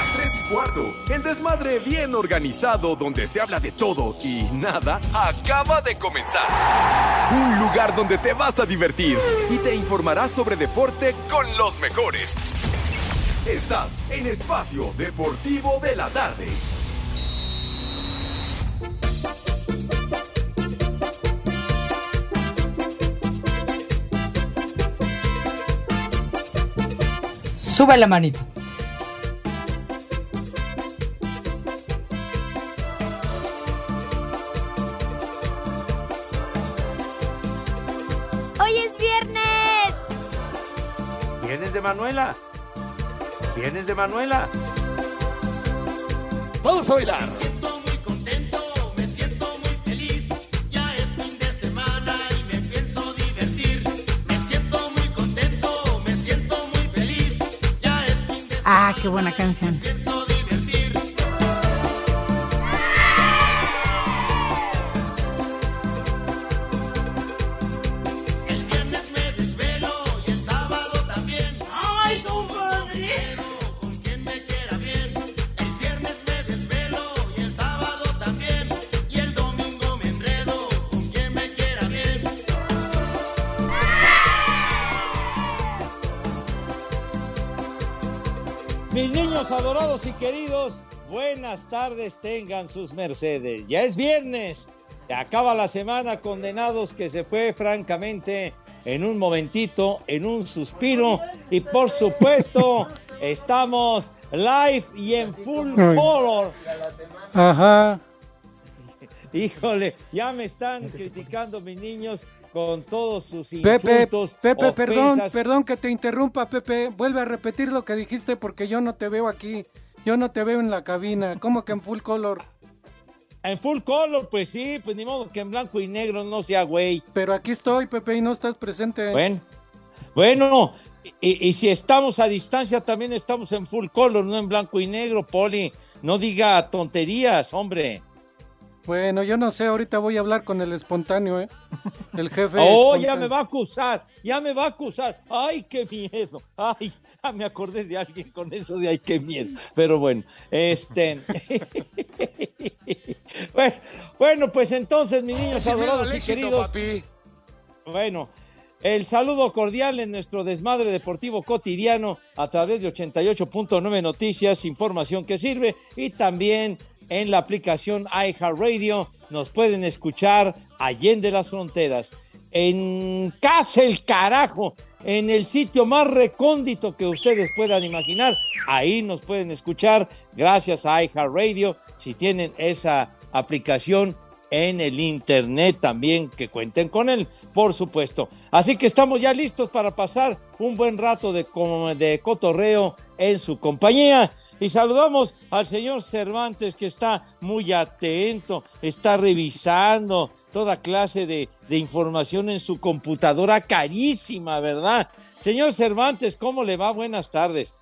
Son las 3 y cuarto. El desmadre bien organizado donde se habla de todo y nada acaba de comenzar. Un lugar donde te vas a divertir y te informarás sobre deporte con los mejores. Estás en Espacio Deportivo de la Tarde. Sube la manito. Contento, me siento muy feliz. Ya es fin de Ah, qué buena canción. Y queridos, buenas tardes tengan sus mercedes. Ya es viernes. Se acaba la semana condenados que se fue francamente en un momentito, en un suspiro. Y por supuesto, estamos live y en full color. Ajá. Híjole, ya me están criticando mis niños con todos sus insultos. Pepe, perdón, ofensas. perdón que te interrumpa, Pepe. Vuelve a repetir lo que dijiste porque yo no te veo aquí. Yo no te veo en la cabina. ¿Cómo que en full color? En full color, pues sí, pues ni modo que en blanco y negro no sea güey. Pero aquí estoy, Pepe, y no estás presente. Bueno, bueno, y, y si estamos a distancia también estamos en full color, no en blanco y negro, Poli. No diga tonterías, hombre. Bueno, yo no sé, ahorita voy a hablar con el espontáneo, ¿eh? El jefe. Oh, espontáneo. ya me va a acusar, ya me va a acusar. Ay, qué miedo. Ay, ya me acordé de alguien con eso de ay, qué miedo. Pero bueno, este. bueno, pues entonces, mis niños adorados y éxito, queridos. papi. Bueno, el saludo cordial en nuestro desmadre deportivo cotidiano a través de 88.9 Noticias, información que sirve y también en la aplicación iHeartRadio nos pueden escuchar allende las fronteras. En casa el carajo, en el sitio más recóndito que ustedes puedan imaginar, ahí nos pueden escuchar gracias a iHeartRadio si tienen esa aplicación en el internet también, que cuenten con él, por supuesto. Así que estamos ya listos para pasar un buen rato de, de cotorreo en su compañía. Y saludamos al señor Cervantes que está muy atento, está revisando toda clase de, de información en su computadora carísima, ¿verdad? Señor Cervantes, ¿cómo le va? Buenas tardes.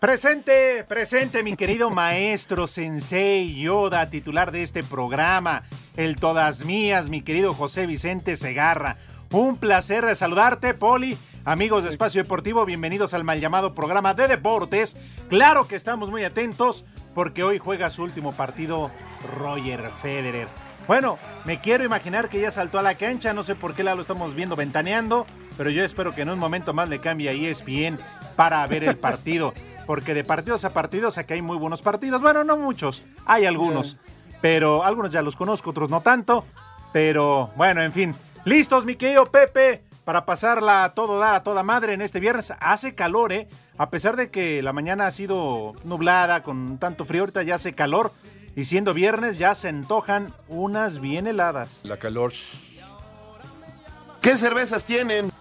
Presente, presente, mi querido maestro Sensei Yoda, titular de este programa, el Todas Mías, mi querido José Vicente Segarra. Un placer saludarte, Poli. Amigos de Espacio Deportivo, bienvenidos al mal llamado programa de deportes. Claro que estamos muy atentos porque hoy juega su último partido Roger Federer. Bueno, me quiero imaginar que ya saltó a la cancha, no sé por qué la lo estamos viendo ventaneando, pero yo espero que en un momento más le cambie a ESPN para ver el partido, porque de partidos a partidos aquí hay muy buenos partidos. Bueno, no muchos, hay algunos, pero algunos ya los conozco, otros no tanto, pero bueno, en fin. Listos, mi querido Pepe, para pasarla a todo dar a toda madre en este viernes. Hace calor, ¿eh? A pesar de que la mañana ha sido nublada, con tanto frío, ahorita ya hace calor. Y siendo viernes ya se antojan unas bien heladas. La calor. ¿Qué cervezas tienen?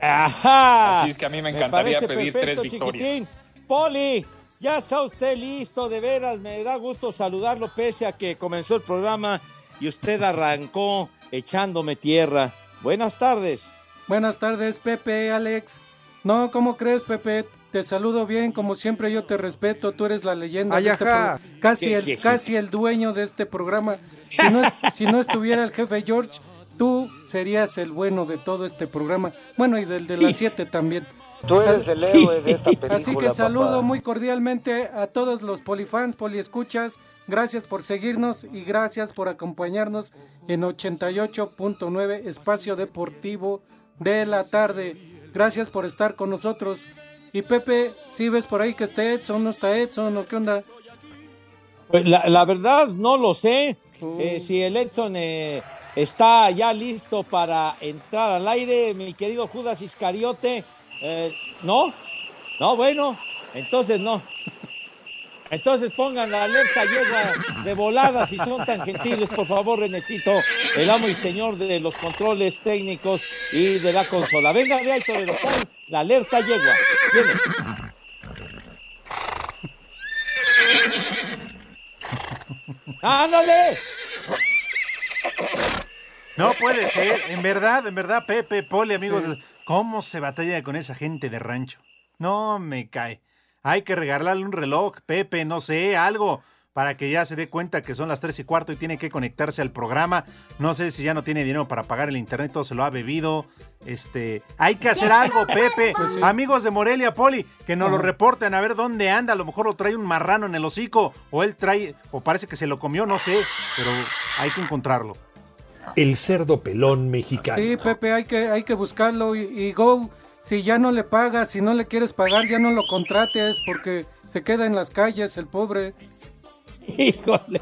Ajá. Así es que a mí me encantaría pedir perfecto, tres victorias. chiquitín. Poli, ya está usted listo, de veras, me da gusto saludarlo pese a que comenzó el programa y usted arrancó echándome tierra. Buenas tardes. Buenas tardes, Pepe, Alex. No, ¿cómo crees, Pepe? Te saludo bien, como siempre yo te respeto, tú eres la leyenda Ay, de este casi el, casi el dueño de este programa. Si no, si no estuviera el jefe George, tú serías el bueno de todo este programa. Bueno, y del de las siete también. Tú eres el héroe de esta película. Así que saludo papá. muy cordialmente a todos los polifans, poliescuchas. Gracias por seguirnos y gracias por acompañarnos en 88.9 Espacio Deportivo de la tarde. Gracias por estar con nosotros. Y Pepe, si ves por ahí que está Edson, no está Edson, o qué onda? Pues la, la verdad no lo sé. Oh. Eh, si el Edson eh, está ya listo para entrar al aire, mi querido Judas Iscariote, eh, no, no, bueno, entonces no. Entonces pongan la alerta yegua de volada si son tan gentiles, por favor, Renecito, el amo y señor de los controles técnicos y de la consola. Venga de ahí, Torero, la alerta yegua. Viene. ¡Ándale! No puede ser, en verdad, en verdad, Pepe, Poli, amigos, ¿cómo se batalla con esa gente de rancho? No me cae. Hay que regalarle un reloj, Pepe, no sé, algo, para que ya se dé cuenta que son las tres y cuarto y tiene que conectarse al programa. No sé si ya no tiene dinero para pagar el internet, todo se lo ha bebido. Este, hay que hacer algo, Pepe. Amigos de Morelia, Poli, que nos lo reporten a ver dónde anda. A lo mejor lo trae un marrano en el hocico, o él trae, o parece que se lo comió, no sé, pero hay que encontrarlo. El cerdo pelón mexicano. Sí, Pepe, hay que, hay que buscarlo y, y Go, si ya no le pagas, si no le quieres pagar, ya no lo contrates porque se queda en las calles el pobre. Híjole.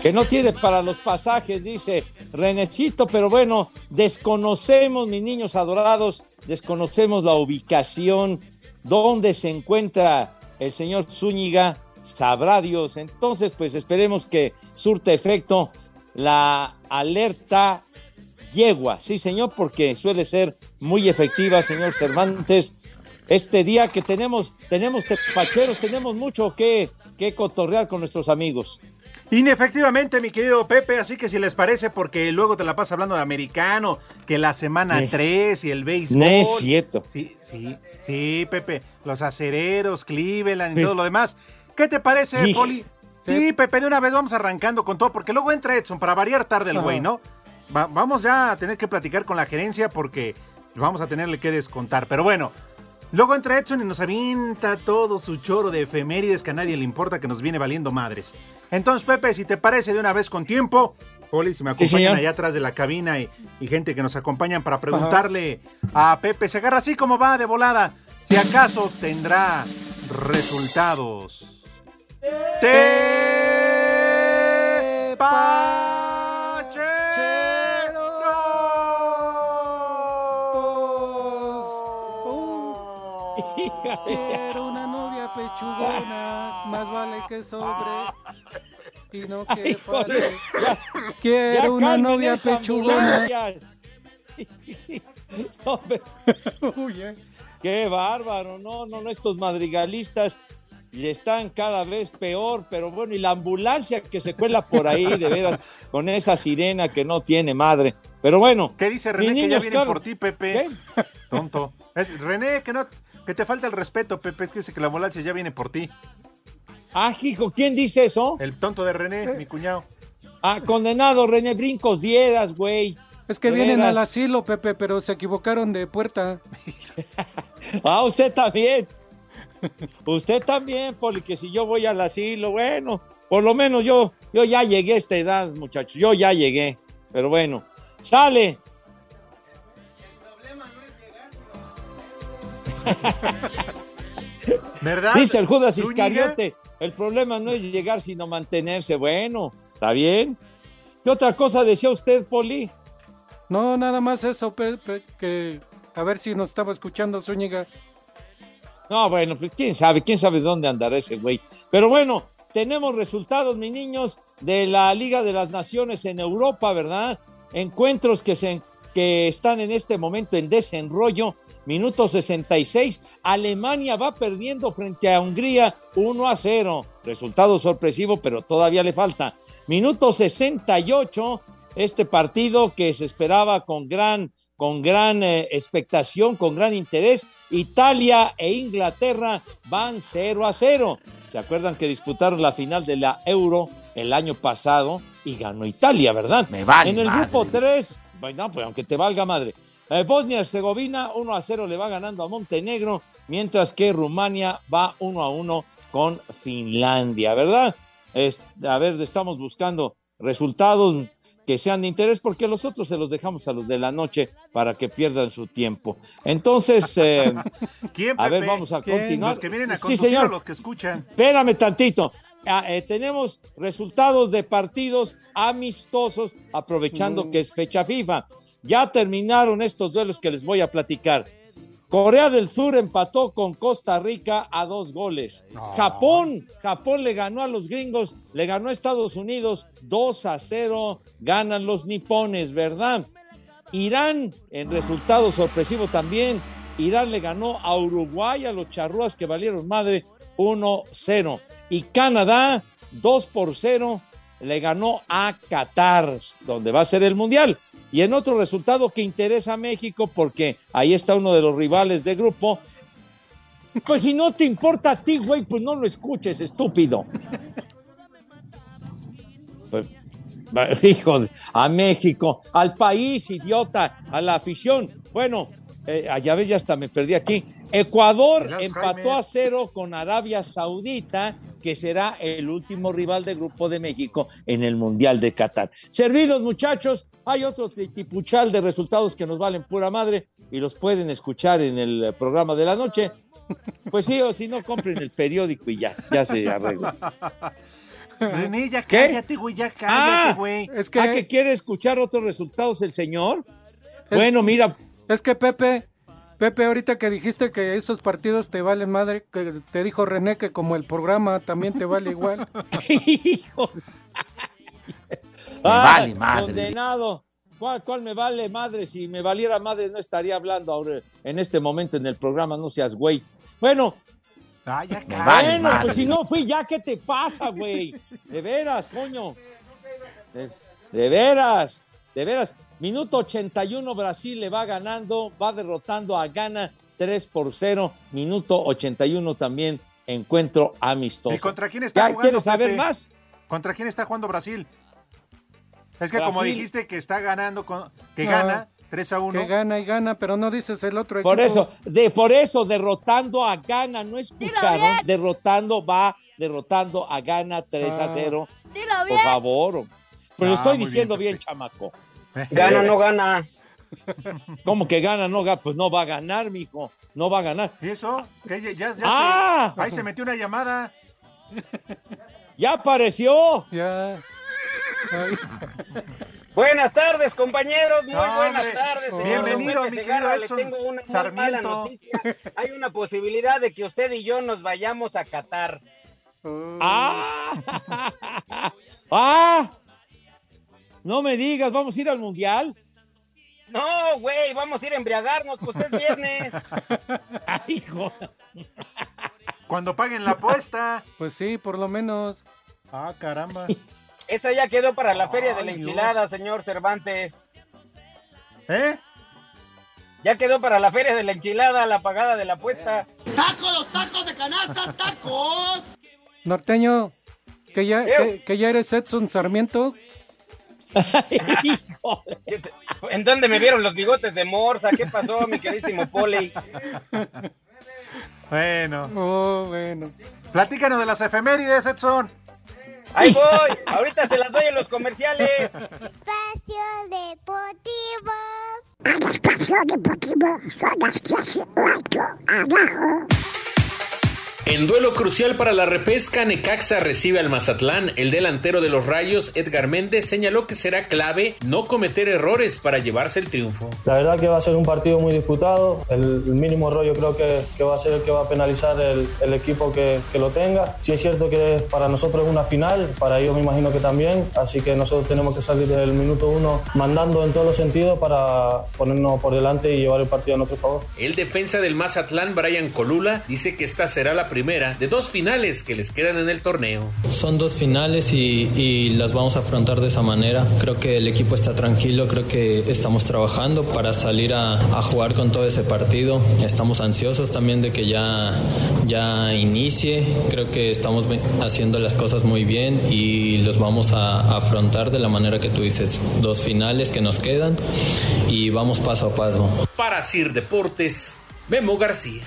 Que no tiene para los pasajes, dice Renecito, pero bueno, desconocemos, mis niños adorados, desconocemos la ubicación, dónde se encuentra el señor Zúñiga, sabrá Dios. Entonces, pues esperemos que surta efecto la alerta yegua, sí señor, porque suele ser muy efectiva, señor Cervantes. Este día que tenemos, tenemos tepacheros, tenemos mucho que, que cotorrear con nuestros amigos. Inefectivamente, mi querido Pepe, así que si les parece, porque luego te la pasas hablando de americano, que la semana Es- 3 y el béisbol. No es cierto. Sí, sí, sí, Pepe, los acereros, Cleveland y Pues- todo lo demás. ¿Qué te parece. Poli? Sí, Pepe, de una vez vamos arrancando con todo, porque luego entra Edson para variar tarde el Ajá. güey, ¿no? Va- vamos ya a tener que platicar con la gerencia porque vamos a tenerle que descontar. Pero bueno, luego entra Edson y nos avienta todo su choro de efemérides que a nadie le importa, que nos viene valiendo madres. Entonces, Pepe, si te parece de una vez con tiempo, Poli, si me acompañan allá atrás de la cabina y, y gente que nos acompañan para preguntarle a Pepe, se agarra así como va de volada, si acaso tendrá resultados. Quiero una novia pechugona, más vale que sobre y no que falte. Quiero ya una novia pechugona. Uy, eh. qué bárbaro, no, no, no, estos madrigalistas están cada vez peor, pero bueno, y la ambulancia que se cuela por ahí, de veras, con esa sirena que no tiene madre. Pero bueno, ¿Qué dice René? Que ya vienen claro, por ti, Pepe. ¿qué? Tonto. Es- René, que no, que te falta el respeto, Pepe. Es que dice que la ambulancia ya viene por ti. Ah, hijo, ¿quién dice eso? El tonto de René, mi cuñado. Ah, condenado, René Brincos Dieras, güey. Es que vienen veras. al asilo, Pepe, pero se equivocaron de puerta. Ah, usted también. Usted también, Poli, que si yo voy al asilo, bueno, por lo menos yo, yo ya llegué a esta edad, muchachos, yo ya llegué. Pero bueno, sale. ¿Verdad? Dice el Judas? Iscariote, el problema no es llegar, sino mantenerse. Bueno, está bien. ¿Qué otra cosa decía usted, Poli? No, nada más eso, Pepe, que a ver si nos estaba escuchando Zúñiga. No, bueno, pues quién sabe, quién sabe dónde andará ese güey. Pero bueno, tenemos resultados, mis niños, de la Liga de las Naciones en Europa, ¿verdad? Encuentros que se que están en este momento en desenrollo. Minuto 66, Alemania va perdiendo frente a Hungría 1 a 0. Resultado sorpresivo, pero todavía le falta. Minuto 68, este partido que se esperaba con gran, con gran eh, expectación, con gran interés. Italia e Inglaterra van 0 a 0. ¿Se acuerdan que disputaron la final de la Euro el año pasado y ganó Italia, verdad? Me vale En el madre. grupo 3, bueno, pues aunque te valga madre. Eh, Bosnia-Herzegovina 1 a 0 le va ganando a Montenegro, mientras que Rumania va 1 a 1 con Finlandia, ¿verdad? Es- a ver, estamos buscando resultados que sean de interés porque los otros se los dejamos a los de la noche para que pierdan su tiempo. Entonces, eh, ¿Quién, a ver, vamos a ¿Quién? continuar. Los que vienen a Sí, señor. o los que escuchan. Espérame tantito. Ah, eh, tenemos resultados de partidos amistosos, aprovechando que es fecha FIFA. Ya terminaron estos duelos que les voy a platicar. Corea del Sur empató con Costa Rica a dos goles. Japón, Japón le ganó a los gringos, le ganó a Estados Unidos 2 a 0, ganan los nipones, ¿verdad? Irán, en resultado sorpresivo también, Irán le ganó a Uruguay, a los charrúas que valieron madre 1-0. Y Canadá, 2 por 0, le ganó a Qatar, donde va a ser el Mundial. Y en otro resultado que interesa a México, porque ahí está uno de los rivales de grupo. Pues si no te importa a ti, güey, pues no lo escuches, estúpido. Pues, hijo, a México, al país, idiota, a la afición. Bueno, eh, ya ves, ya hasta me perdí aquí. Ecuador empató a cero con Arabia Saudita, que será el último rival de grupo de México en el Mundial de Qatar. Servidos, muchachos, hay otro tipuchal de resultados que nos valen pura madre y los pueden escuchar en el programa de la noche. Pues sí, o si no, compren el periódico y ya, ya se arregla. René, ya ¿Qué? cállate, güey, ya Ah, cállate, güey. Es ¿A que, que quiere escuchar otros resultados el señor? Bueno, mira, es que Pepe, Pepe, ahorita que dijiste que esos partidos te valen madre, que te dijo René que como el programa también te vale igual. hijo. Me vale madre. Condenado. ¿Cuál, cuál me vale madre? Si me valiera madre no estaría hablando ahora en este momento en el programa, no seas güey. Bueno, Ah, ya Me vale bueno, madre. pues si no fui ya, ¿qué te pasa, güey? De veras, coño. De, de veras, de veras. Minuto 81, Brasil le va ganando, va derrotando a Ghana 3 por 0. Minuto 81 también, encuentro amistoso. ¿Y contra quién está ¿Ya jugando, quieres saber Pepe? más? ¿Contra quién está jugando Brasil? Es que como dijiste que está ganando, con- que Ah, gana 3 a 1. Que gana y gana, pero no dices el otro Por equipo. eso, de, por eso, derrotando a Ghana, ¿no escucharon? Derrotando, va derrotando a Ghana 3 a Ah. 0. Dilo Por bien. favor. Pero lo Ah, estoy diciendo bien, bien, chamaco. Gana, no gana. ¿Cómo que gana? No, ga- pues no va a ganar, mijo. No va a ganar. ¿Y eso? ¿Qué? Ya, ya- ya ¡Ah! se- ahí se metió una llamada. ¡Ya apareció! Ya. Buenas tardes, compañeros. Muy No, buenas hombre. tardes. señor Bienvenido, mi Segarra. Le tengo una muy Sarmiento. mala noticia. Hay una posibilidad de que usted y yo nos vayamos a Qatar. ¡Ah! ¡Ah! No me digas, ¿vamos a ir al mundial? No, güey, vamos a ir a embriagarnos, pues es viernes. ¡Ay, hijo! Cuando paguen la apuesta. Pues sí, por lo menos. Ah, caramba. Esa ya quedó para la feria de la Dios. enchilada, señor Cervantes. ¿Eh? Ya quedó para la feria de la enchilada, la pagada de la apuesta. Norteño, que ya, que, que ya eres Edson Sarmiento. ¿En dónde me vieron los bigotes de Morsa? ¿Qué pasó, mi queridísimo Poli? Bueno. Oh, bueno. Platícanos de las efemérides, Edson. Ahí voy. Ahorita se las doy en los comerciales. Espacio Deportivo. En duelo crucial para la repesca, Necaxa recibe al Mazatlán. El delantero de los Rayos, Edgar Méndez, señaló que será clave no cometer errores para llevarse el triunfo. La verdad que va a ser un partido muy disputado. El, mínimo error yo creo que, que, va a ser el que va a penalizar el, el equipo que, que, lo tenga. Sí es cierto que para nosotros es una final, para ellos me imagino que también. Así que nosotros tenemos que salir desde el minuto uno mandando en todos los sentidos para ponernos por delante y llevar el partido a nuestro favor. El defensa del Mazatlán, Brian Colula, dice que esta será la primera de dos finales que les quedan en el torneo. Son dos finales y, y, las vamos a afrontar de esa manera. Creo que el equipo está tranquilo, creo que estamos trabajando para salir a, a jugar con todo ese partido. Estamos ansiosos también de que ya, ya inicie. Creo que estamos haciendo las cosas muy bien y los vamos a, a afrontar de la manera que tú dices. Dos finales que nos quedan y vamos paso a paso. Para Sir Deportes, Memo García.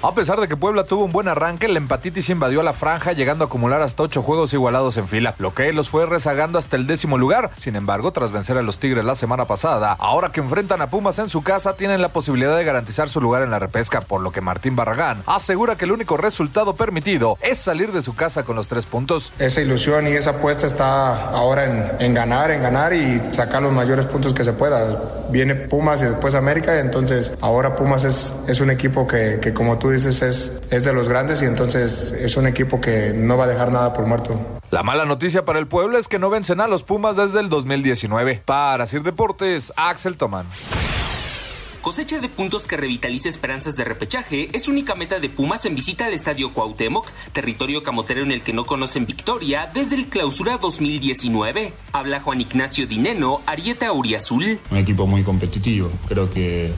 A pesar de que Puebla tuvo un buen arranque, la empatitis invadió a la franja, llegando a acumular hasta ocho juegos igualados en fila, lo que los fue rezagando hasta el décimo lugar. Sin embargo, tras vencer a los Tigres la semana pasada, ahora que enfrentan a Pumas en su casa, tienen la posibilidad de garantizar su lugar en la repesca, por lo que Martín Barragán asegura que el único resultado permitido es salir de su casa con los tres puntos. Esa ilusión y esa apuesta está ahora en, ganar, en ganar y sacar los mayores puntos que se pueda. Viene Pumas y después América, entonces ahora Pumas es, es un equipo que como tú dices es, es de los grandes y entonces es un equipo que no va a dejar nada por muerto. La mala noticia para el pueblo es que no vencen a los Pumas desde el 2019. Para Sir Deportes, Axel Tomán. Cosecha de puntos que revitaliza esperanzas de repechaje es única meta de Pumas en visita al Estadio Cuauhtémoc, territorio camotero en el que no conocen victoria desde el clausura 2019. Habla Juan Ignacio Dineno, Arieta Uriazul. Un equipo muy competitivo. Creo que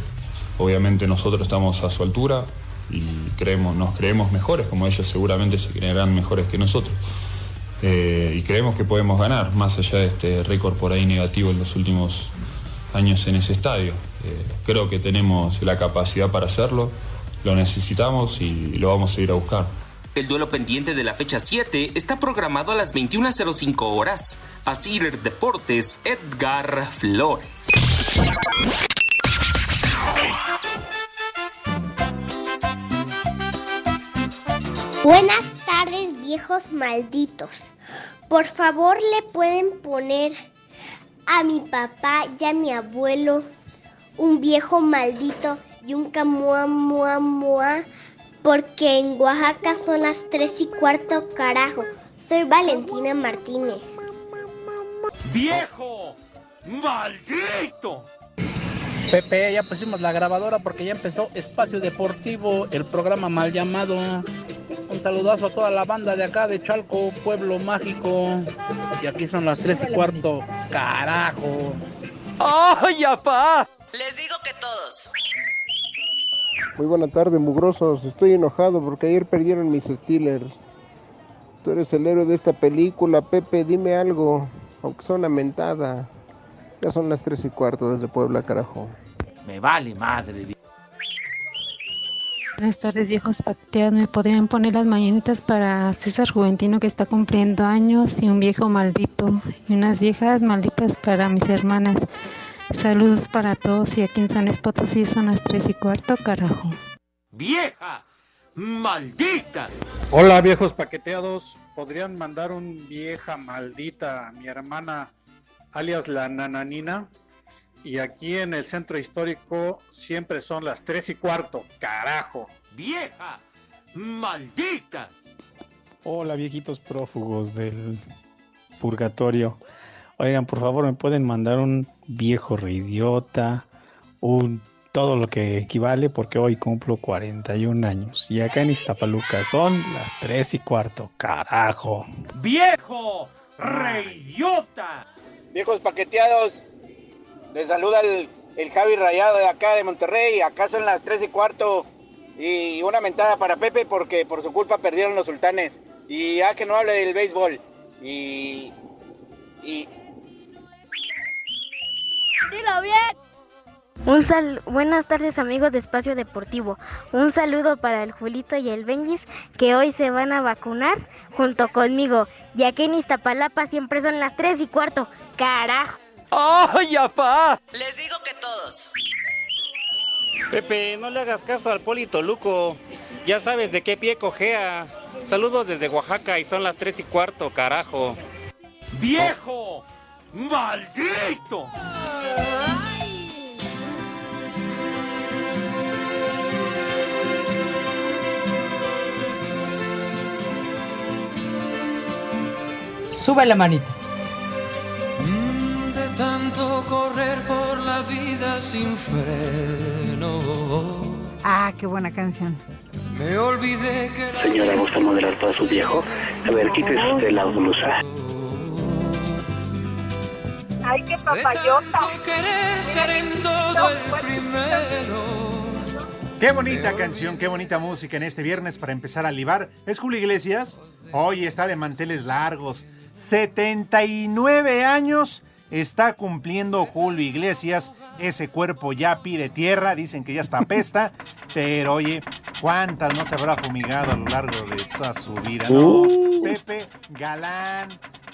obviamente nosotros estamos a su altura y creemos, nos creemos mejores, como ellos seguramente se creerán mejores que nosotros. Eh, y creemos que podemos ganar, más allá de este récord por ahí negativo en los últimos años en ese estadio. Eh, creo que tenemos la capacidad para hacerlo, lo necesitamos y lo vamos a ir a buscar. El duelo pendiente de la fecha 7 está programado a las 21.05 horas. Asir Deportes, Edgar Flores. Buenas tardes, viejos malditos. Por favor, le pueden poner a mi papá y a mi abuelo un viejo maldito y un camua mua mua porque en Oaxaca son las tres y cuarto carajo. Soy Valentina Martínez. ¡Viejo! ¡Maldito! Pepe, ya pusimos la grabadora porque ya empezó Espacio Deportivo, el programa mal llamado. Un saludazo a toda la banda de acá de Chalco, Pueblo Mágico. Y aquí son las tres y cuarto. Carajo. ¡Ay, apá! Les digo que todos. Muy buena tarde, mugrosos. Estoy enojado porque ayer perdieron mis Steelers. Tú eres el héroe de esta película, Pepe, dime algo, aunque sea una mentada. Ya son las tres y cuarto desde Puebla, carajo. Me vale madre. Buenas tardes, viejos pateados. ¿Me podrían poner las mañanitas para César Juventino que está cumpliendo años y un viejo maldito? Y unas viejas malditas para mis hermanas. Saludos para todos y aquí en San Luis Potosí son las tres y cuarto, carajo. ¡Vieja! ¡Maldita! Hola, viejos paqueteados. ¿Podrían mandar un vieja maldita a mi hermana, alias la nananina? Y aquí en el centro histórico siempre son las tres y cuarto, carajo. ¡Vieja! ¡Maldita! Hola, viejitos prófugos del purgatorio. Oigan, por favor, me pueden mandar un viejo reidiota, un todo lo que equivale, porque hoy cumplo 41 años. Y acá en Iztapaluca son las 3 y cuarto. ¡Carajo! ¡Viejo! ¡Reidiota! Viejos paqueteados, les saluda el, el, Javi Rayado de acá de Monterrey. Acá son las 3 y cuarto. Y una mentada para Pepe porque por su culpa perdieron los sultanes. Y ya que no hable del béisbol. Y. Y. Dilo bien. Un sal Buenas tardes amigos de Espacio Deportivo. Un saludo para el Julito y el Bengis que hoy se van a vacunar junto conmigo. Ya que en Iztapalapa siempre son las 3 y cuarto. Carajo. ¡Ay, apá! Les digo que todos. Pepe, no le hagas caso al Polito Luco. ya sabes de qué pie cojea. Saludos desde Oaxaca y son las tres y cuarto, carajo. ¡Viejo! ¡Maldito! Sube la manito. De tanto correr por la vida sin freno. Ah, qué buena canción. Me olvidé que era Señora, ¿gusta moderar para su viejo? A ver, quítese usted la blusa. Ay, qué papayota. querer ser en todo el primero. Qué bonita canción, qué bonita música en este viernes para empezar a libar. ¿Es Julio Iglesias? Hoy está de manteles largos. 79 años está cumpliendo Julio Iglesias. Ese cuerpo ya pide tierra, dicen que ya está pesta. pero oye, ¿cuántas no se habrá fumigado a lo largo de toda su vida? No, Uh. Pepe Galán,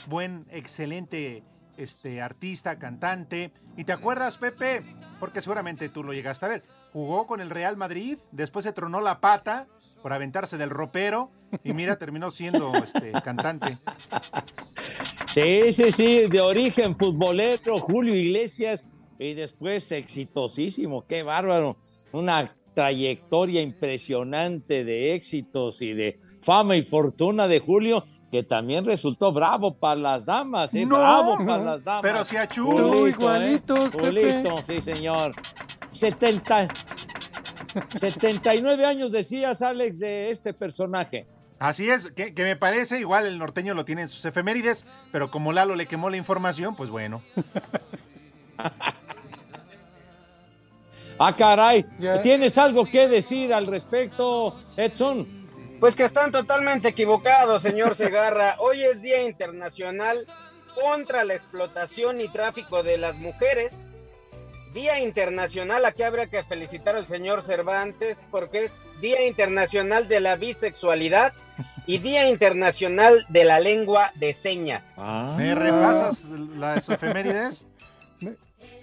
buen, excelente este, artista, cantante. ¿Y te acuerdas, Pepe? Porque seguramente tú lo llegaste a ver. Jugó con el Real Madrid, después se tronó la pata por aventarse del ropero y mira, terminó siendo este, cantante. Sí, sí, sí, de origen futbolero, Julio Iglesias, y después exitosísimo, qué bárbaro, una trayectoria impresionante de éxitos y de fama y fortuna de Julio, que también resultó bravo para las damas, ¿eh? No, bravo para las damas. pero si a Chu. Julito, ¿eh? Igualitos, Pepe. Julito, sí, señor. 70, 79 años decías, Alex, de este personaje. Así es, que, que me parece, igual el norteño lo tiene en sus efemérides, pero como Lalo le quemó la información, pues bueno. Ah, caray, ¿tienes algo que decir al respecto, Edson? Pues que están totalmente equivocados, señor Segarra. Hoy es Día Internacional contra la explotación y tráfico de las mujeres. Día Internacional, aquí habría que felicitar al señor Cervantes porque es Día Internacional de la Bisexualidad y Día Internacional de la Lengua de Señas. ¿Me repasas las efemérides?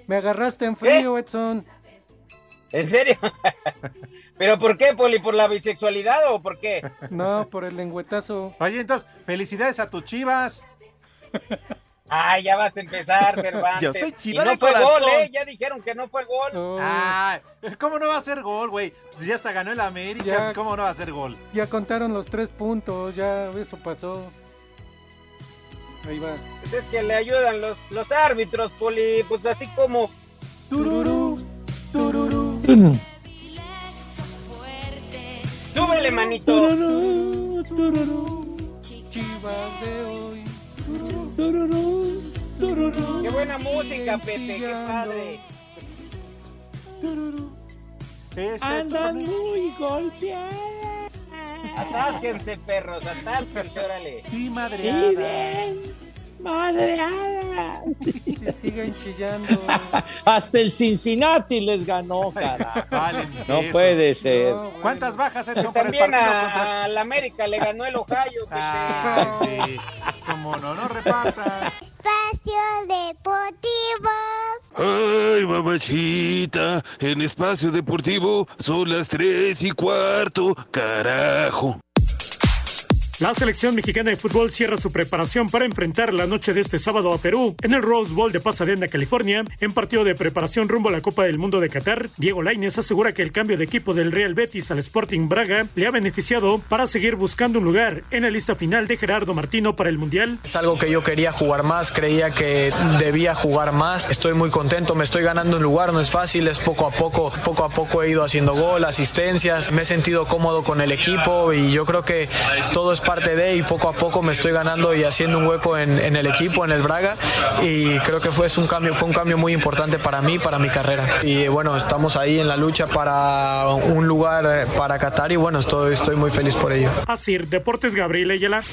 Me agarraste en frío, Edson. ¿En serio? ¿Pero por qué, Poli? ¿Por la bisexualidad o por qué? No, por el lengüetazo. Oye, entonces, felicidades a tus chivas. Ay, ya vas a empezar, Cervantes. Yo soy y no de fue corazón. gol, ¿eh? Ya dijeron que no fue gol. Ah, ¿cómo no va a ser gol, güey? Pues ya hasta ganó el América, Ya. ¿cómo no va a ser gol? Ya contaron los tres puntos, ya eso pasó. Ahí va. Pues es que le ayudan los, los árbitros, Poli. Pues así como... Tururú, tururú. Súbele, manito. Tururú, tururú. Chivas de hoy. Tururú, tururú. Qué buena música, Pepe, qué padre. Este Andan muy golpeadas. Atásquense, perros, atásquense, órale. Sí, madreada. bien madreada. Que sigan chillando. Hasta el Cincinnati les ganó, carajo. Vale, No eso. puede ser. ¿Cuántas bajas Edson por el También partido a, contra... a la América le ganó el Ohio. Ah, sí. Cómo no, no reparta. Espacio Deportivo. Ay, mamachita, en espacio deportivo son las tres y cuarto, carajo. La selección mexicana de fútbol cierra su preparación para enfrentar la noche de este sábado a Perú en el Rose Bowl de Pasadena, California. En partido de preparación rumbo a la Copa del Mundo de Qatar, Diego Lainez asegura que el cambio de equipo del Real Betis al Sporting Braga le ha beneficiado para seguir buscando un lugar en la lista final de Gerardo Martino para el Mundial. Es algo que yo quería jugar más, creía que debía jugar más. Estoy muy contento, me estoy ganando un lugar, no es fácil, es poco a poco, poco a poco he ido haciendo gol, asistencias, me he sentido cómodo con el equipo y yo creo que todo es parte de y poco a poco me estoy ganando y haciendo un hueco en, en el equipo, en el Braga y creo que fue es un cambio, fue un cambio muy importante para mí, para mi carrera. Y bueno, estamos ahí en la lucha para un lugar eh, para Qatar y bueno, estoy, estoy muy feliz por ello. Así, Deportes Gabriel Ayala.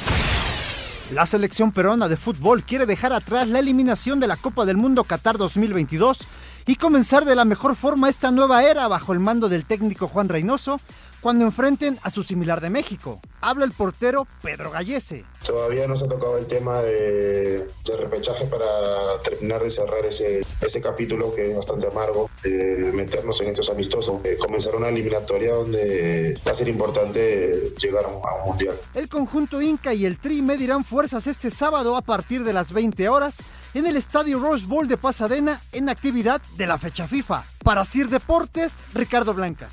La selección peruana de fútbol quiere dejar atrás la eliminación de la Copa del Mundo Qatar 2022 y comenzar de la mejor forma esta nueva era bajo el mando del técnico Juan Reynoso cuando enfrenten a su similar de México. Habla el portero Pedro Gallese. Todavía no se ha tocado el tema de, de repechaje para terminar de cerrar ese, ese capítulo que es bastante amargo, de meternos en estos amistosos, de comenzar una eliminatoria donde va a ser importante llegar a un mundial. El conjunto Inca y el Tri medirán fuerzas este sábado a partir de las 20 horas en el Estadio Rose Bowl de Pasadena en actividad de la fecha FIFA. Para Sir Deportes, Ricardo Blancas.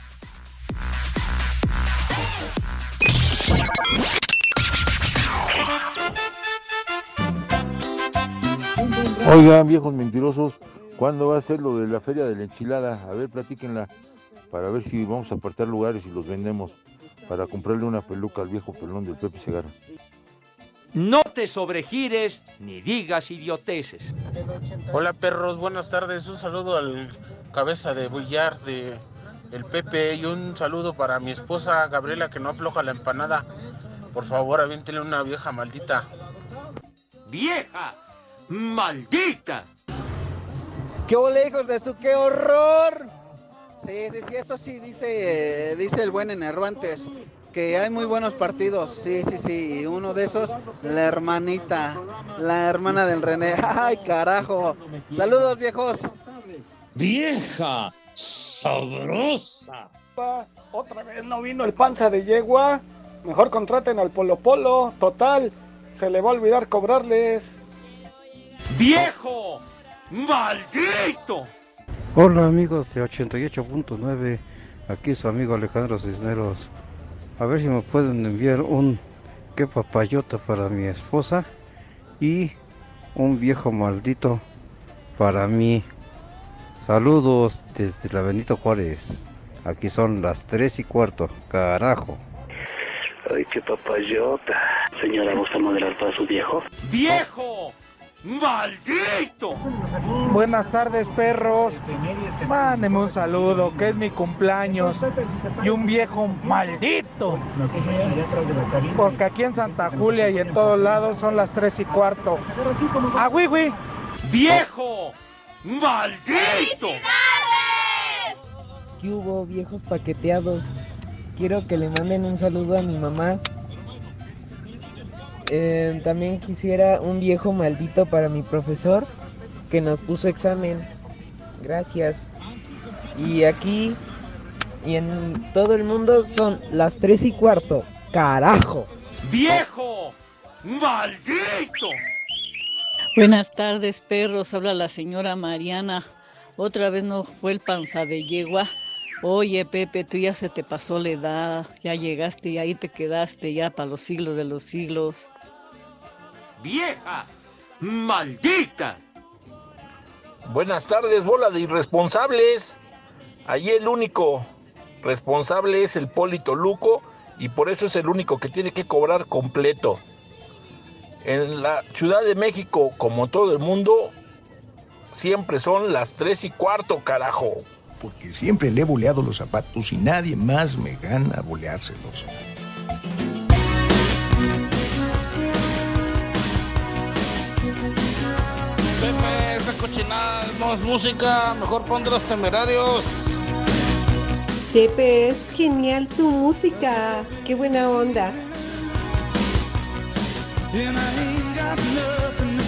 Oigan, viejos mentirosos, ¿cuándo va a ser lo de la feria de la enchilada? A ver, platíquenla para ver si vamos a apartar lugares y los vendemos para comprarle una peluca al viejo pelón del Pepe Segarra. No te sobregires ni digas idioteces. Hola perros, buenas tardes. Un saludo al cabeza de Bullar de el Pepe y un saludo para mi esposa Gabriela que no afloja la empanada. Por favor, aviéntele una vieja maldita. ¡Vieja! ¡Maldita! ¡Qué ole, hijos de su qué horror! Sí, sí, sí, eso sí dice, dice el buen Enervantes, que hay muy buenos partidos. Sí, sí, sí. y Uno de esos, la hermanita, la hermana del René. ¡Ay, carajo! Saludos, viejos. ¡Vieja! ¡Sabrosa! Otra vez no vino el panza de yegua. Mejor contraten al Polo Polo. Total, se le va a olvidar cobrarles. ¡Viejo! ¡Maldito! Hola amigos de 88.9, aquí su amigo Alejandro Cisneros. A ver si me pueden enviar un que papayota para mi esposa y un viejo maldito para mí. Saludos desde la Benito Juárez. Aquí son las 3 y cuarto, carajo. Ay, qué papayota. Señora, ¿gusta moderar para su viejo? ¡Viejo! ¡Maldito! Buenas tardes, perros. Mándeme un saludo, que es mi cumpleaños. Y un viejo maldito. Porque aquí en Santa Julia y en todos lados son las 3 y cuarto. ¡Ah, güey, güey! ¡Viejo! ¡Maldito! ¿Qué hubo, viejos paqueteados? Quiero que le manden un saludo a mi mamá. Eh, también quisiera un viejo maldito para mi profesor que nos puso examen. Gracias. Y aquí y en todo el mundo son las 3 y cuarto. ¡Carajo! ¡Viejo! ¡Maldito! Buenas tardes, perros. Habla la señora Mariana. Otra vez no fue el panza de yegua. Oye, Pepe, tú ya se te pasó la edad. Ya llegaste y ahí te quedaste ya para los siglos de los siglos. ¡Vieja! ¡Maldita! Buenas tardes, bola de irresponsables. Allí el único responsable es el Polito Luco y por eso es el único que tiene que cobrar completo. En la Ciudad de México, como todo el mundo, siempre son las tres y cuarto, carajo. Porque siempre le he boleado los zapatos y nadie más me gana boleárselos. Esa cochinada no es música, mejor pon de los temerarios. Pepe, es genial tu música. Qué buena onda.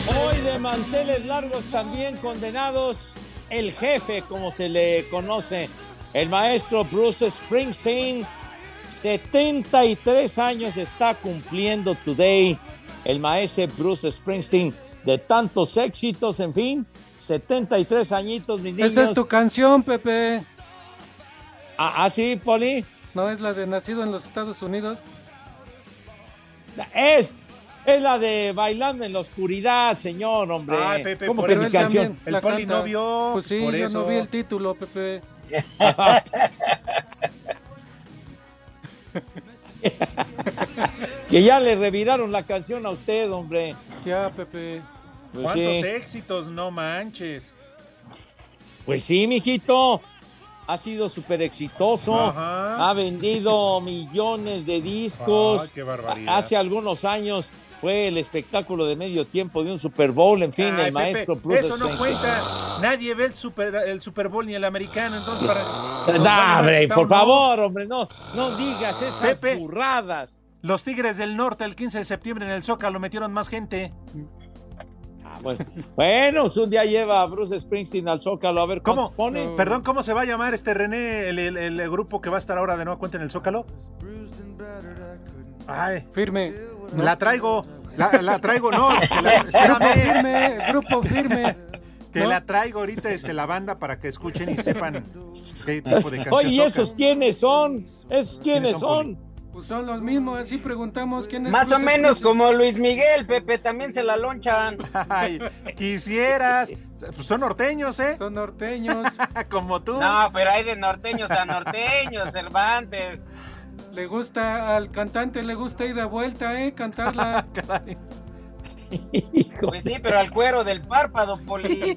Hoy de manteles largos también condenados el jefe, como se le conoce, el maestro Bruce Springsteen. 73 años está cumpliendo today el maestro Bruce Springsteen de tantos éxitos, en fin, 73 añitos, mis niños. Esa es tu canción, Pepe. Ah, ¿ah, sí, Poli. ¿No es la de Nacido en los Estados Unidos? Es, es la de Bailando en la Oscuridad, señor, hombre. Ay, Pepe, ¿Cómo por que mi canción? El Poli no vio, Pues sí, por yo eso. no vi el título, Pepe. que ya le reviraron la canción a usted, hombre. Ya, Pepe. Pues ¿Cuántos sí. éxitos? No manches. Pues sí, mijito. Ha sido súper exitoso, Ajá. ha vendido millones de discos. Ay, qué barbaridad. Hace algunos años fue el espectáculo de medio tiempo de un Super Bowl, en fin, Ay, el Pepe, maestro Bruce Eso no cuenta. Nadie ve el Super, el Super Bowl ni el americano. Entonces, para. No, hombre, Está por favor, hombre, no, no digas esas Pepe. burradas. Los Tigres del Norte el 15 de septiembre en el Zócalo metieron más gente. Bueno, bueno, pues un día lleva a Bruce Springsteen al Zócalo a ver cómo pone. Perdón, ¿cómo se va a llamar este René, el, el- el grupo que va a estar ahora de nueva cuenta en el Zócalo? Ay, Firme. la traigo. La, la traigo, no. la- Grupo espérame. firme, grupo firme. Que ¿no? la traigo ahorita este, la banda para que escuchen y sepan qué tipo de canción Oye, ¿y esos quiénes son? ¿Esos quiénes son? Pues son los mismos, así preguntamos quién es Más o menos como Luis Miguel, Pepe, también se la lonchan. Ay, quisieras. Pues son norteños, ¿eh? Son norteños. Como tú. No, pero hay de norteños a norteños, Cervantes. Le gusta, al cantante le gusta ir de vuelta, ¿eh? Cantarla. Pues sí, pero al cuero del párpado, Poli.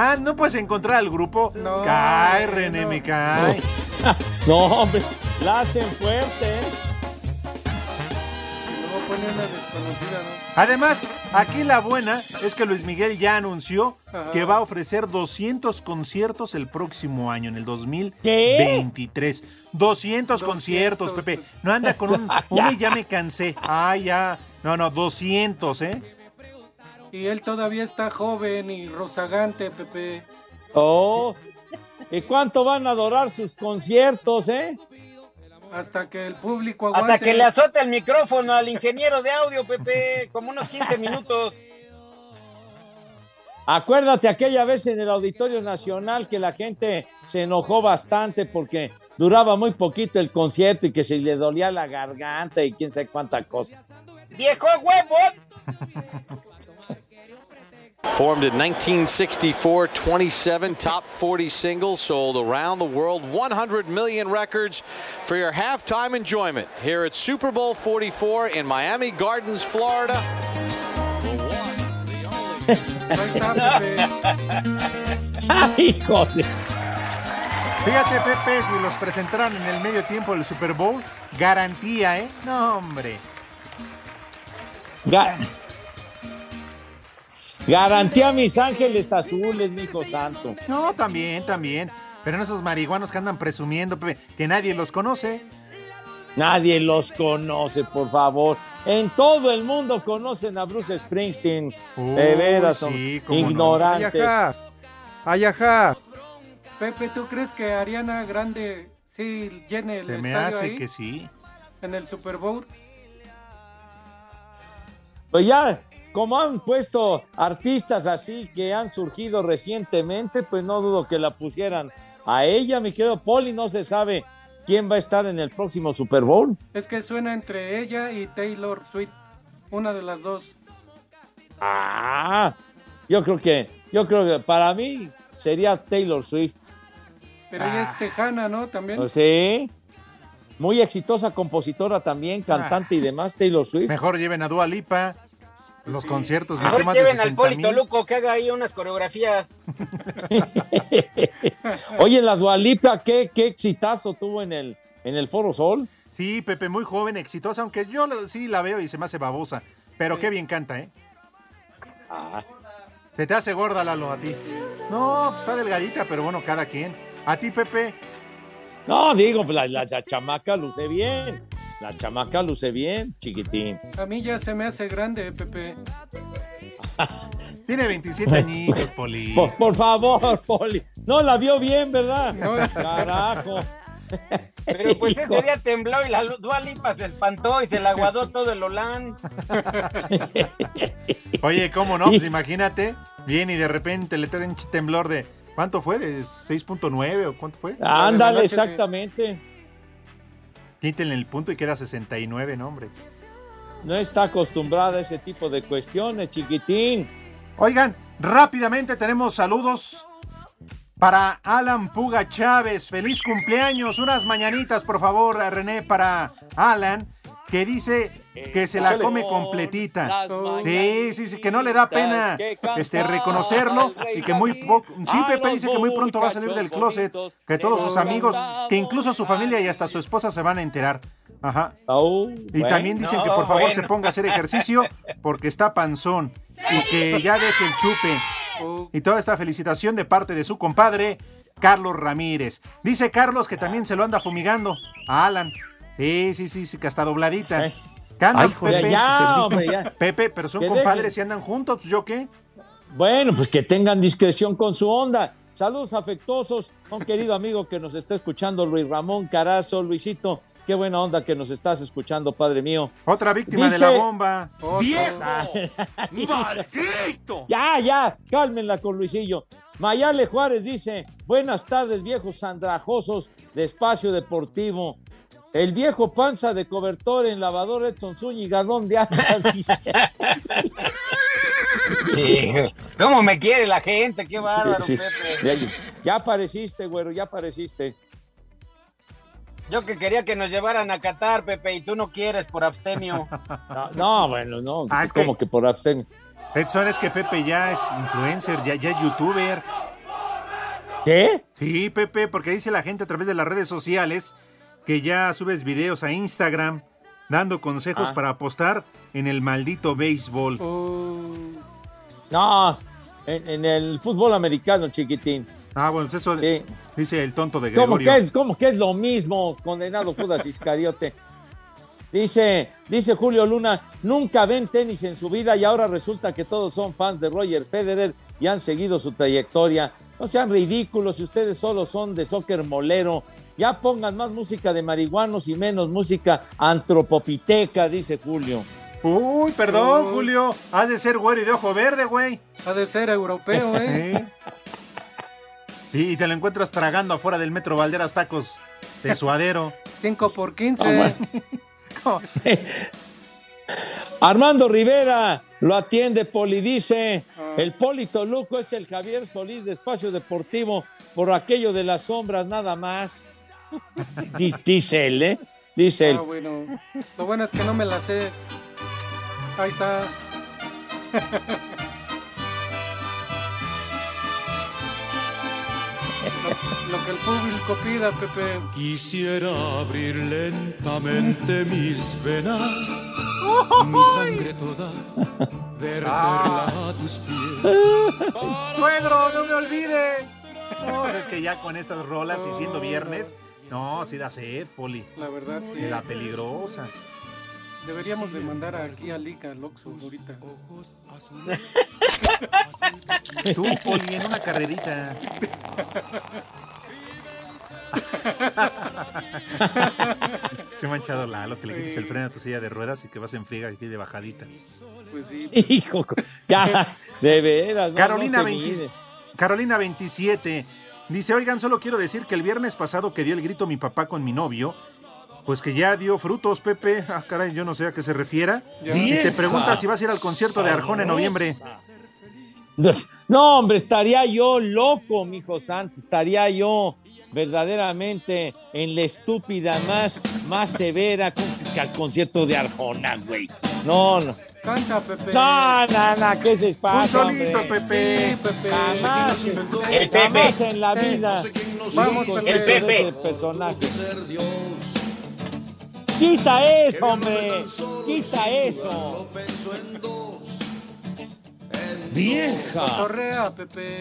Ah, ¿no puedes encontrar al grupo? No, cae, no. René, me cae. No, hombre, la hacen fuerte, ¿eh? Y luego pone una desconocida, ¿no? Además, aquí la buena es que Luis Miguel ya anunció Ajá. que va a ofrecer 200 conciertos el próximo año, en el 2023. 200, conciertos, Pepe. No anda con un, un y ya me cansé. Ah, ya. No, no, 200, ¿eh? Y él todavía está joven y rozagante, Pepe. Oh, ¿y cuánto van a adorar sus conciertos, eh? Hasta que el público aguante. Hasta que le azote el micrófono al ingeniero de audio, Pepe, como unos 15 minutos. Acuérdate aquella vez en el Auditorio Nacional que la gente se enojó bastante porque duraba muy poquito el concierto y que se le dolía la garganta y quién sabe cuánta cosa. ¡Viejo huevo! Formed in 1964, 27 top 40 singles sold around the world, 100 million records for your halftime enjoyment here at Super Bowl 44 in Miami Gardens, Florida. Ahí está, Pepe. ¡Ay, joder! Fíjate, Pepe, si los presentaran en el medio tiempo del Super Bowl, garantía, ¿eh? No, hombre. Ga- Garantía a mis ángeles azules, mi hijo santo. No, también, también. Pero en esos marihuanos que andan presumiendo, Pepe, que nadie los conoce. Nadie los conoce, por favor. En todo el mundo conocen a Bruce Springsteen. de Uy, veras, son sí, no. ignorantes. Ay, Ay, ajá. Pepe, ¿tú crees que Ariana Grande sí llene el Se me estadio hace ahí? que sí. En el Super Bowl. Pues ya, como han puesto artistas así que han surgido recientemente, pues no dudo que la pusieran a ella, mi querido Poli, no se sabe quién va a estar en el próximo Super Bowl. Es que suena entre ella y Taylor Swift. Una de las dos. Ah, yo creo que, yo creo que para mí sería Taylor Swift. Pero ella es tejana, ¿no? También. Pues sí. Muy exitosa compositora también, cantante y demás, Taylor Swift. Mejor lleven a Dua Lipa. Los conciertos, metió Mejor lleven al 60 Polito. Luco que haga ahí unas coreografías. Oye, la Dualipa, qué, qué exitazo tuvo en el, en el Foro Sol. Sí, Pepe, muy joven, exitosa, aunque yo sí la veo y se me hace babosa. Pero qué bien canta, ¿eh? Ah. Se te hace gorda, Lalo, a ti. No, pues está delgadita, pero bueno, cada quien. A ti, Pepe. No, digo, pues la, la- la chamaca luce bien. La chamaca luce bien, chiquitín. A mí ya se me hace grande, Pepe. Tiene 27 añitos, Poli. Por, por favor, Poli. No la vio bien, ¿verdad? Carajo. Pero pues Hijo. ese día tembló y la Dua Lipa se espantó y se la aguadó todo el Holán. Oye, ¿cómo no? Pues imagínate, viene y de repente le trae un temblor de. ¿Cuánto fue? ¿De 6.9 o cuánto fue? Ándale, exactamente. Quítenle el punto y queda 69, ¿no, hombre? No está acostumbrada a ese tipo de cuestiones, chiquitín. Oigan, rápidamente tenemos saludos para Alan Puga Chávez. Feliz cumpleaños. Unas mañanitas, por favor, René, para Alan, que dice que se la come completita. Sí, sí, sí, que no le da pena este reconocerlo y que muy poco, sí, Pepe dice que muy pronto va a salir del closet, que todos sus amigos, que incluso su familia y hasta su esposa se van a enterar. Ajá. y también dicen que por favor se ponga a hacer ejercicio porque está panzón y que ya deje el chupe. Y toda esta felicitación de parte de su compadre Carlos Ramírez. Dice Carlos que también se lo anda fumigando a Alan. Sí, sí, sí, sí, que hasta dobladita. Ay, Pepe, ya, hombre, ya. Pepe, pero son compadres y andan juntos, ¿yo qué? Bueno, pues que tengan discreción con su onda. Saludos afectuosos a un querido amigo que nos está escuchando, Luis Ramón Carazo. Luisito, qué buena onda que nos estás escuchando, padre mío. Otra víctima de la bomba. ¡Viejo! ¡Maldito! Ya, ya, cálmenla con Luisillo. Mayale Juárez dice, buenas tardes, viejos andrajosos de Espacio Deportivo. El viejo panza de cobertor en lavador Edson Zúñiga, ¿dónde andas? ¿Cómo me quiere la gente? Qué bárbaro, Pepe. Ya, apareciste, güero, ya apareciste. Yo que quería que nos llevaran a Qatar, Pepe, y tú no quieres por abstemio. No, no bueno, no, ah, es, como que... por abstemio. Edson, es que Pepe ya es influencer, ya, ya es youtuber. ¿Qué? Sí, Pepe, porque dice la gente a través de las redes sociales que ya subes videos a Instagram dando consejos Ah. para apostar en el maldito béisbol. Oh. No, en, en el fútbol americano, chiquitín. Ah, bueno, pues eso dice el tonto de ¿Cómo Gregorio. que, es, ¿Cómo que es lo mismo, condenado Judas Iscariote? Dice, dice Julio Luna, nunca ven tenis en su vida y ahora resulta que todos son fans de Roger Federer y han seguido su trayectoria. No sean ridículos si ustedes solo son de soccer molero. Ya pongan más música de marihuanos y menos música antropopiteca, dice Julio. Uy, perdón, Julio. Has de ser güero y de ojo verde, güey. Ha de ser europeo, ¿eh? Sí. Y te lo encuentras tragando afuera del metro Valderas Tacos de suadero. 5 por 15. Ah, Armando Rivera lo atiende Poli, dice, el Polito Luco es el Javier Solís de Espacio Deportivo por aquello de las sombras nada más. Di- Dice él, ¿eh? Dice él. Ah, bueno. Lo bueno es que no me la sé. Ahí está. lo, lo que el público pida, Pepe. Quisiera abrir lentamente mis venas, mi sangre toda, verterla a tus pies. ¡Suegro, no me olvides! No, es que ya con estas rolas y siendo viernes, no, sí da sed, Poli. La verdad, sí. Y la peligrosa. Deberíamos de mandar aquí a Lica, al Oxxo, ahorita. Tú, Poli, en una carrerita. Qué manchado Lalo, que le quites el freno a tu silla de ruedas y que vas en friega aquí de bajadita. Pues sí. Hijo, ya, de veras. Carolina, no se 20 mide. Carolina 27 dice, oigan, solo quiero decir que el viernes pasado que dio el grito mi papá con mi novio, pues que ya dio frutos, Pepe. Ah, caray, yo no sé a qué se refiera. Y te pregunta si vas a ir al concierto de Arjona en noviembre. No, hombre, estaría yo loco, mijo santo, estaría yo verdaderamente en la estúpida más, más severa que al concierto de Arjona, güey. No, no. Canta, Pepe. No, no, no, ¿qué se pasa, solito, hombre? Pepe. Sí, Pepe. Jamás, El Pepe. jamás en la vida. Vamos, Pepe. El Pepe. personaje. Quita eso, hombre. Quita eso. Vieja. Torrea, Pepe.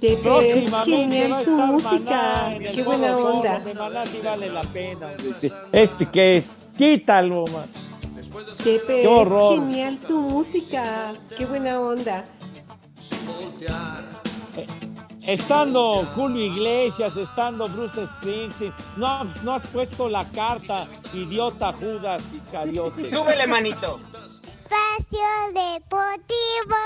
Pepe, Próximamente genial va a tu estar música. Maná en el Qué buena onda. donde Maná sí vale la pena. hombre. Este que quítalo, man. Pepe, Qué horror. genial tu música. Qué buena onda. Estando Julio Iglesias, estando Bruce Springsteen, no, has- no has puesto la carta, idiota Judas Iscariote. Súbele, manito. Espacio Deportivo.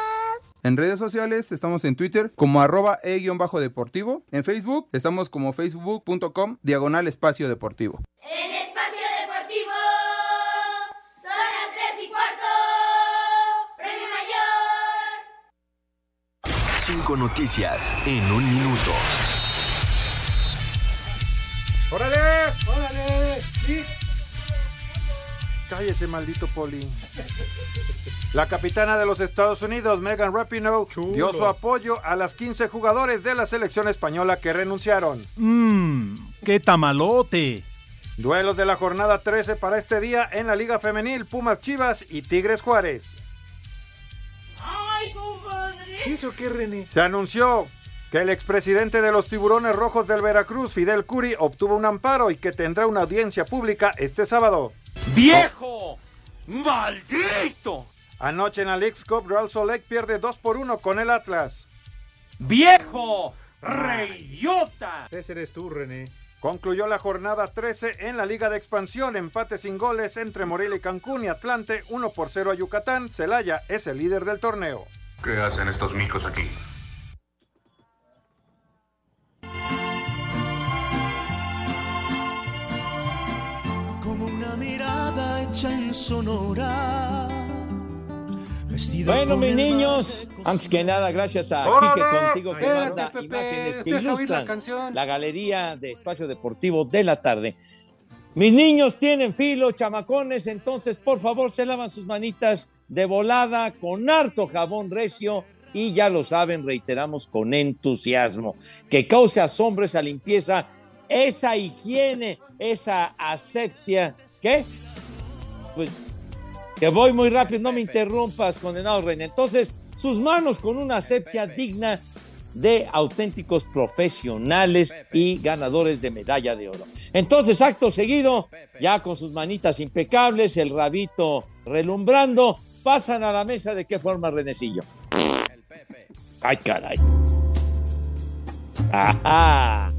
En redes sociales estamos en Twitter como arroba e-deportivo. En Facebook estamos como facebook.com diagonal espacio deportivo. En Espacio Deportivo. Son las 3 y cuarto. Premio Mayor. Cinco noticias en un minuto. ¡Órale! ¡Órale! Sí. Cállese, maldito Poli. La capitana de los Estados Unidos, Megan Rapinoe, dio su apoyo a las 15 jugadores de la selección española que renunciaron. Mmm, qué tamalote. Duelos de la jornada 13 para este día en la Liga Femenil, Pumas Chivas y Tigres Juárez. ¡Ay, compadre! ¿Qué hizo qué, René? Se anunció que el expresidente de los Tiburones Rojos del Veracruz, Fidel Curi, obtuvo un amparo y que tendrá una audiencia pública este sábado. ¡Viejo! ¡Maldito! Anoche en la Cup, Real pierde 2 por 1 con el Atlas. ¡Viejo! ¡Reyota! Ese eres tú, René. Concluyó la jornada 13 en la Liga de Expansión, empate sin goles entre Morelia y Cancún y Atlante, 1 por 0 a Yucatán. Celaya es el líder del torneo. ¿Qué hacen estos micos aquí? Hecha en sonora. Bueno, mis niños, antes que nada, gracias a ¡Órale! Quique Contigo que Espérate, manda Pepe, imágenes que la ilustran canción. la galería de Espacio Deportivo de la tarde. Mis niños tienen filo, chamacones, entonces por favor se lavan sus manitas de volada con harto jabón recio y ya lo saben, reiteramos con entusiasmo, que cause asombro esa limpieza, esa higiene, esa asepsia, ¿qué? Pues que voy muy rápido, no me interrumpas, condenado René. Entonces, sus manos con una asepsia digna de auténticos profesionales y ganadores de medalla de oro. Entonces, acto seguido, ya con sus manitas impecables, el rabito relumbrando, pasan a la mesa de qué forma, Renecillo. Ay, caray. Ajá.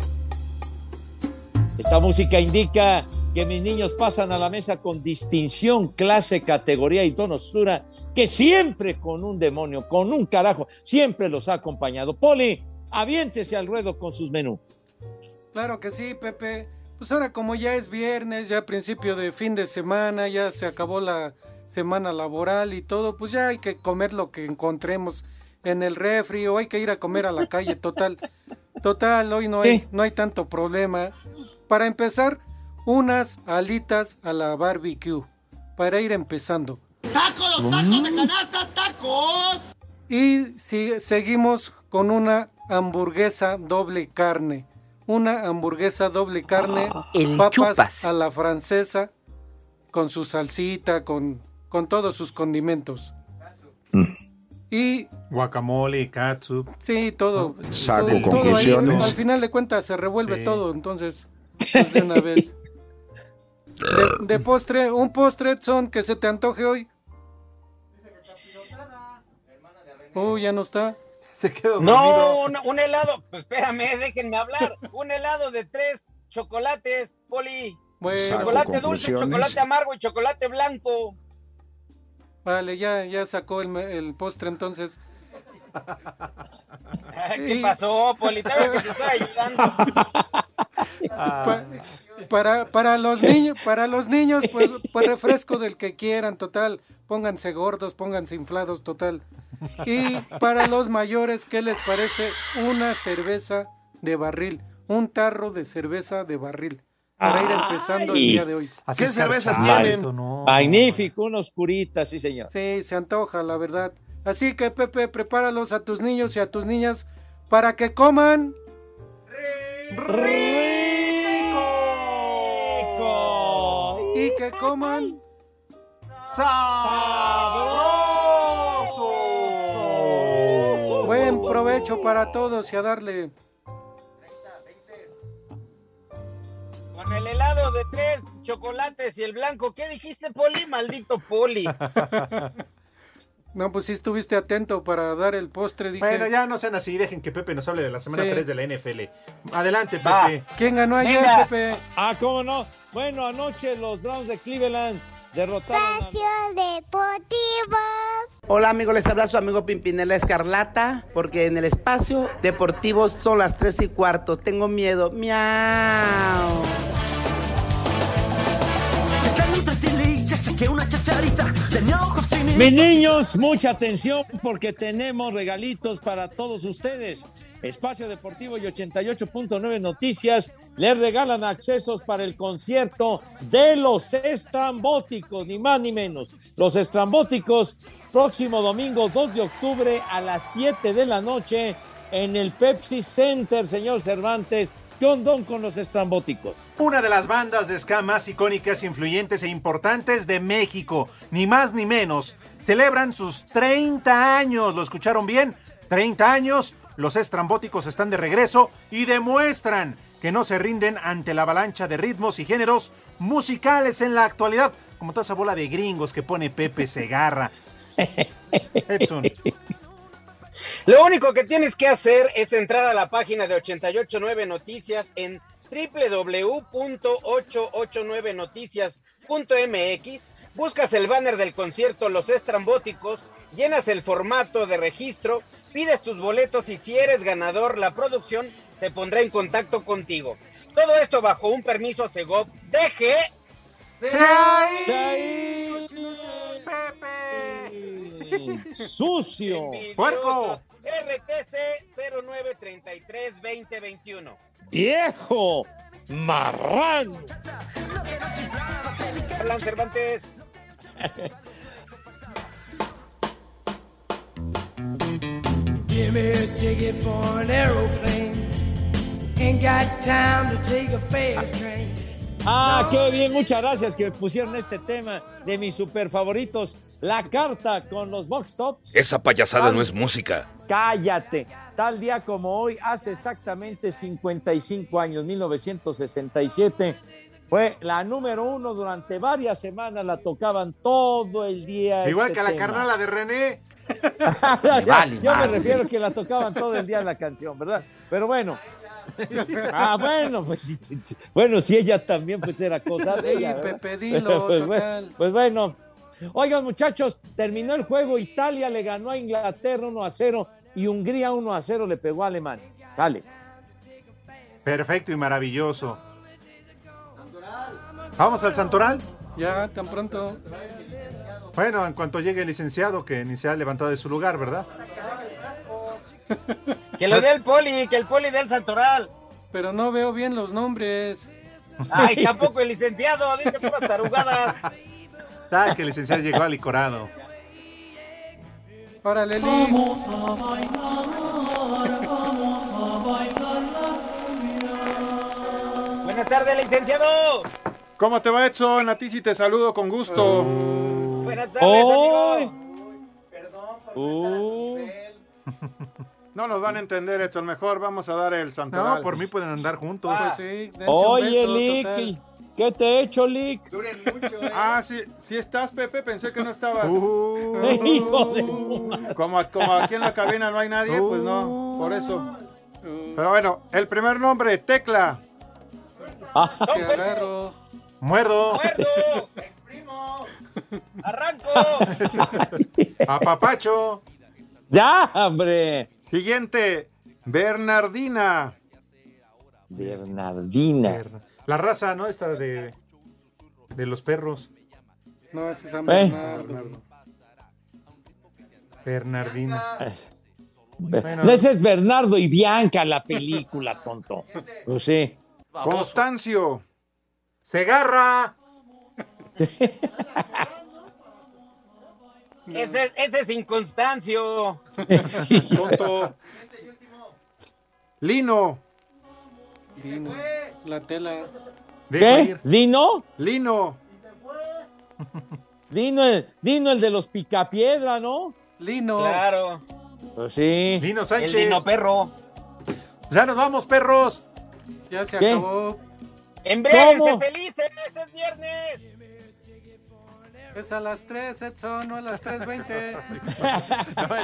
Esta música indica que mis niños pasan a la mesa con distinción, clase, categoría y donosura, que siempre con un demonio, con un carajo, siempre los ha acompañado. Poli, aviéntese al ruedo con sus menús. Claro que sí, Pepe. Pues ahora como ya es viernes, ya principio de fin de semana, ya se acabó la semana laboral y todo, pues ya hay que comer lo que encontremos en el refri o hay que ir a comer a la calle, total. Total, hoy no hay, no hay tanto problema. Para empezar, unas alitas a la barbecue, para ir empezando. ¡Tacos, tacos de canasta, tacos! Y si, seguimos con una hamburguesa doble carne. Una hamburguesa doble carne, el papas chupas. a la francesa, con su salsita, con, con todos sus condimentos. Y Guacamole, katsup. sí, todo. Saco todo- todo ahí, conclusiones. al final de cuentas se revuelve Sí. todo, entonces, pues de una vez. De, de postre, un postre son que se te antoje hoy. Uy, ya no está. Se quedó No, un, un helado. Pues espérame, déjenme hablar. Un helado de tres chocolates, Poli. Bueno. chocolate dulce, chocolate amargo y chocolate blanco. Vale, ya, ya sacó el, el postre entonces. ¿Qué Y- pasó, Poli? Que te estoy ayudando. Pa- para, para los niños, para los niños, pues, pues refresco del que quieran, total. Pónganse gordos, pónganse inflados, total. Y para los mayores, ¿qué les parece una cerveza de barril? Un tarro de cerveza de barril. Para ir empezando el día de hoy. ¿Qué cervezas tienen? Magnífico, una oscurita, sí, señor. Sí, se antoja, la verdad. Así que, Pepe, prepáralos a tus niños y a tus niñas para que coman. Y que coman. Buen provecho para todos y a darle. Con el helado de tres chocolates y el blanco. ¿Qué dijiste, Poli? Maldito Poli. No, pues sí estuviste atento para dar el postre, dije. Bueno, ya no sean así, dejen que Pepe nos hable de la semana Sí. 3 de la NFL. Adelante, Va. Pepe. ¿Quién ganó ayer, Venga. Pepe? Ah, ¿cómo no? Bueno, anoche los Browns de Cleveland derrotaron a... Espacio Deportivo. Hola amigos, les habla su amigo Pimpinela Escarlata, porque en el espacio deportivo son las 3 y cuarto. Tengo miedo. Miau. Saqué una chacharita. Mis niños, mucha atención porque tenemos regalitos para todos ustedes. Espacio Deportivo y 88.9 Noticias les regalan accesos para el concierto de los estrambóticos, ni más ni menos. Los estrambóticos, próximo domingo 2 de octubre a las 7 de la noche en el Pepsi Center, señor Cervantes. ¿Qué ondón con los estrambóticos? Una de las bandas de ska más icónicas, influyentes e importantes de México, ni más ni menos, celebran sus 30 años. ¿Lo escucharon bien? 30 años. Los estrambóticos están de regreso y demuestran que no se rinden ante la avalancha de ritmos y géneros musicales en la actualidad, como toda esa bola de gringos que pone Pepe Segarra. Edson. Lo único que tienes que hacer es entrar a la página de 889 Noticias en www.889noticias.mx, buscas el banner del concierto Los Estrambóticos, llenas el formato de registro, pides tus boletos y si eres ganador, la producción se pondrá en contacto contigo. Todo esto bajo un permiso Segov. Deje. ¡Sucio! ¡Puerco! RTC 0933-2021. ¡Viejo! ¡Marrán! Hablan Cervantes. Give me a ticket for an aeroplane. Ain't got time to take a fast train. Ah, qué bien, muchas gracias que me pusieron este tema de mis super favoritos. La carta con los box tops. Esa payasada no es música. Cállate. Tal día como hoy, hace exactamente 55 años, 1967, fue la número uno durante varias semanas, la tocaban todo el día. Igual este que la tema. carnala de René. Ya, Yo me refiero que la tocaban todo el día la canción, ¿verdad? Pero bueno. Ah, bueno, pues sí, sí, sí. bueno, si ella también pues era cosa de Sí, ella. ¿verdad? Pepe, dilo, pues, total. pues bueno. Oigan, muchachos, terminó el juego, Italia le ganó a Inglaterra 1 a 0 y Hungría 1 a 0 le pegó a Alemania. Dale. Perfecto y maravilloso. Vamos al Santoral. Ya, tan pronto. Bueno, en cuanto llegue el licenciado, que ni se ha levantado de su lugar, ¿verdad? Que lo dé el poli, que el poli dé el santoral. Pero no veo bien los nombres. Ay, tampoco el licenciado, dice puras tarugadas. Ah, que el licenciado llegó al licorado. Órale, Lee. Vamos a bailar, vamos a bailar la Buenas tardes, licenciado. ¿Cómo te va, Edson? A ti sí te saludo con gusto. Buenas tardes, Oh. amigo. No nos van a entender, Edson. Mejor vamos a dar el santoral. No, por mí pueden andar juntos. Pues sí, Oye, Lick. ¿qué te he hecho, Lick? Ah, sí, sí estás, Pepe. Pensé que no estabas. Hijo de tu madre. Como, como aquí en la cabina no hay nadie, pues no, por eso. Pero bueno, el primer nombre, Tecla. Te agarro. Muerdo. ¡Muerdo! ¡Exprimo! ¡Arranco! Apapacho. ¡Ya, hombre! Siguiente, Bernardina. Bernardina. La raza, ¿no? Esta de, de los perros. No, ese es San Eh. Bernardo. Bernardina. Bueno. No, ese es Bernardo y Bianca, la película, tonto. Pues sí. Constancio. Segarra. Ese, ese es inconstancio. Tonto. Lino. Dino. La tela. ¿Qué? ¿Dino? Lino. Dino el, Dino el de los picapiedra, ¿no? Lino. Claro. Pues sí. Lino El Sánchez. Dino Perro. Ya nos vamos, perros. Ya se ¿Qué? acabó. ¡Embréguense felices! ¡Este es viernes! Es a las 3, Edson, no a las 3.20.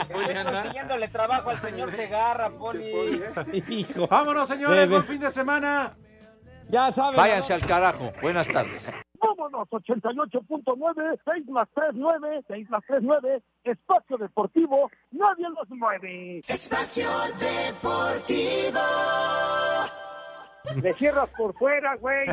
Estoy consiguiéndole trabajo al señor Segarra, Poli. Hijo. Vámonos, señores. Buen fin de semana. Ya saben. Váyanse al carajo. Buenas tardes. Vámonos, 88.9, 6 más 3, 9, 6 más 3, 9, espacio deportivo, nadie los mueve. Espacio Deportivo. Le cierras por fuera, güey.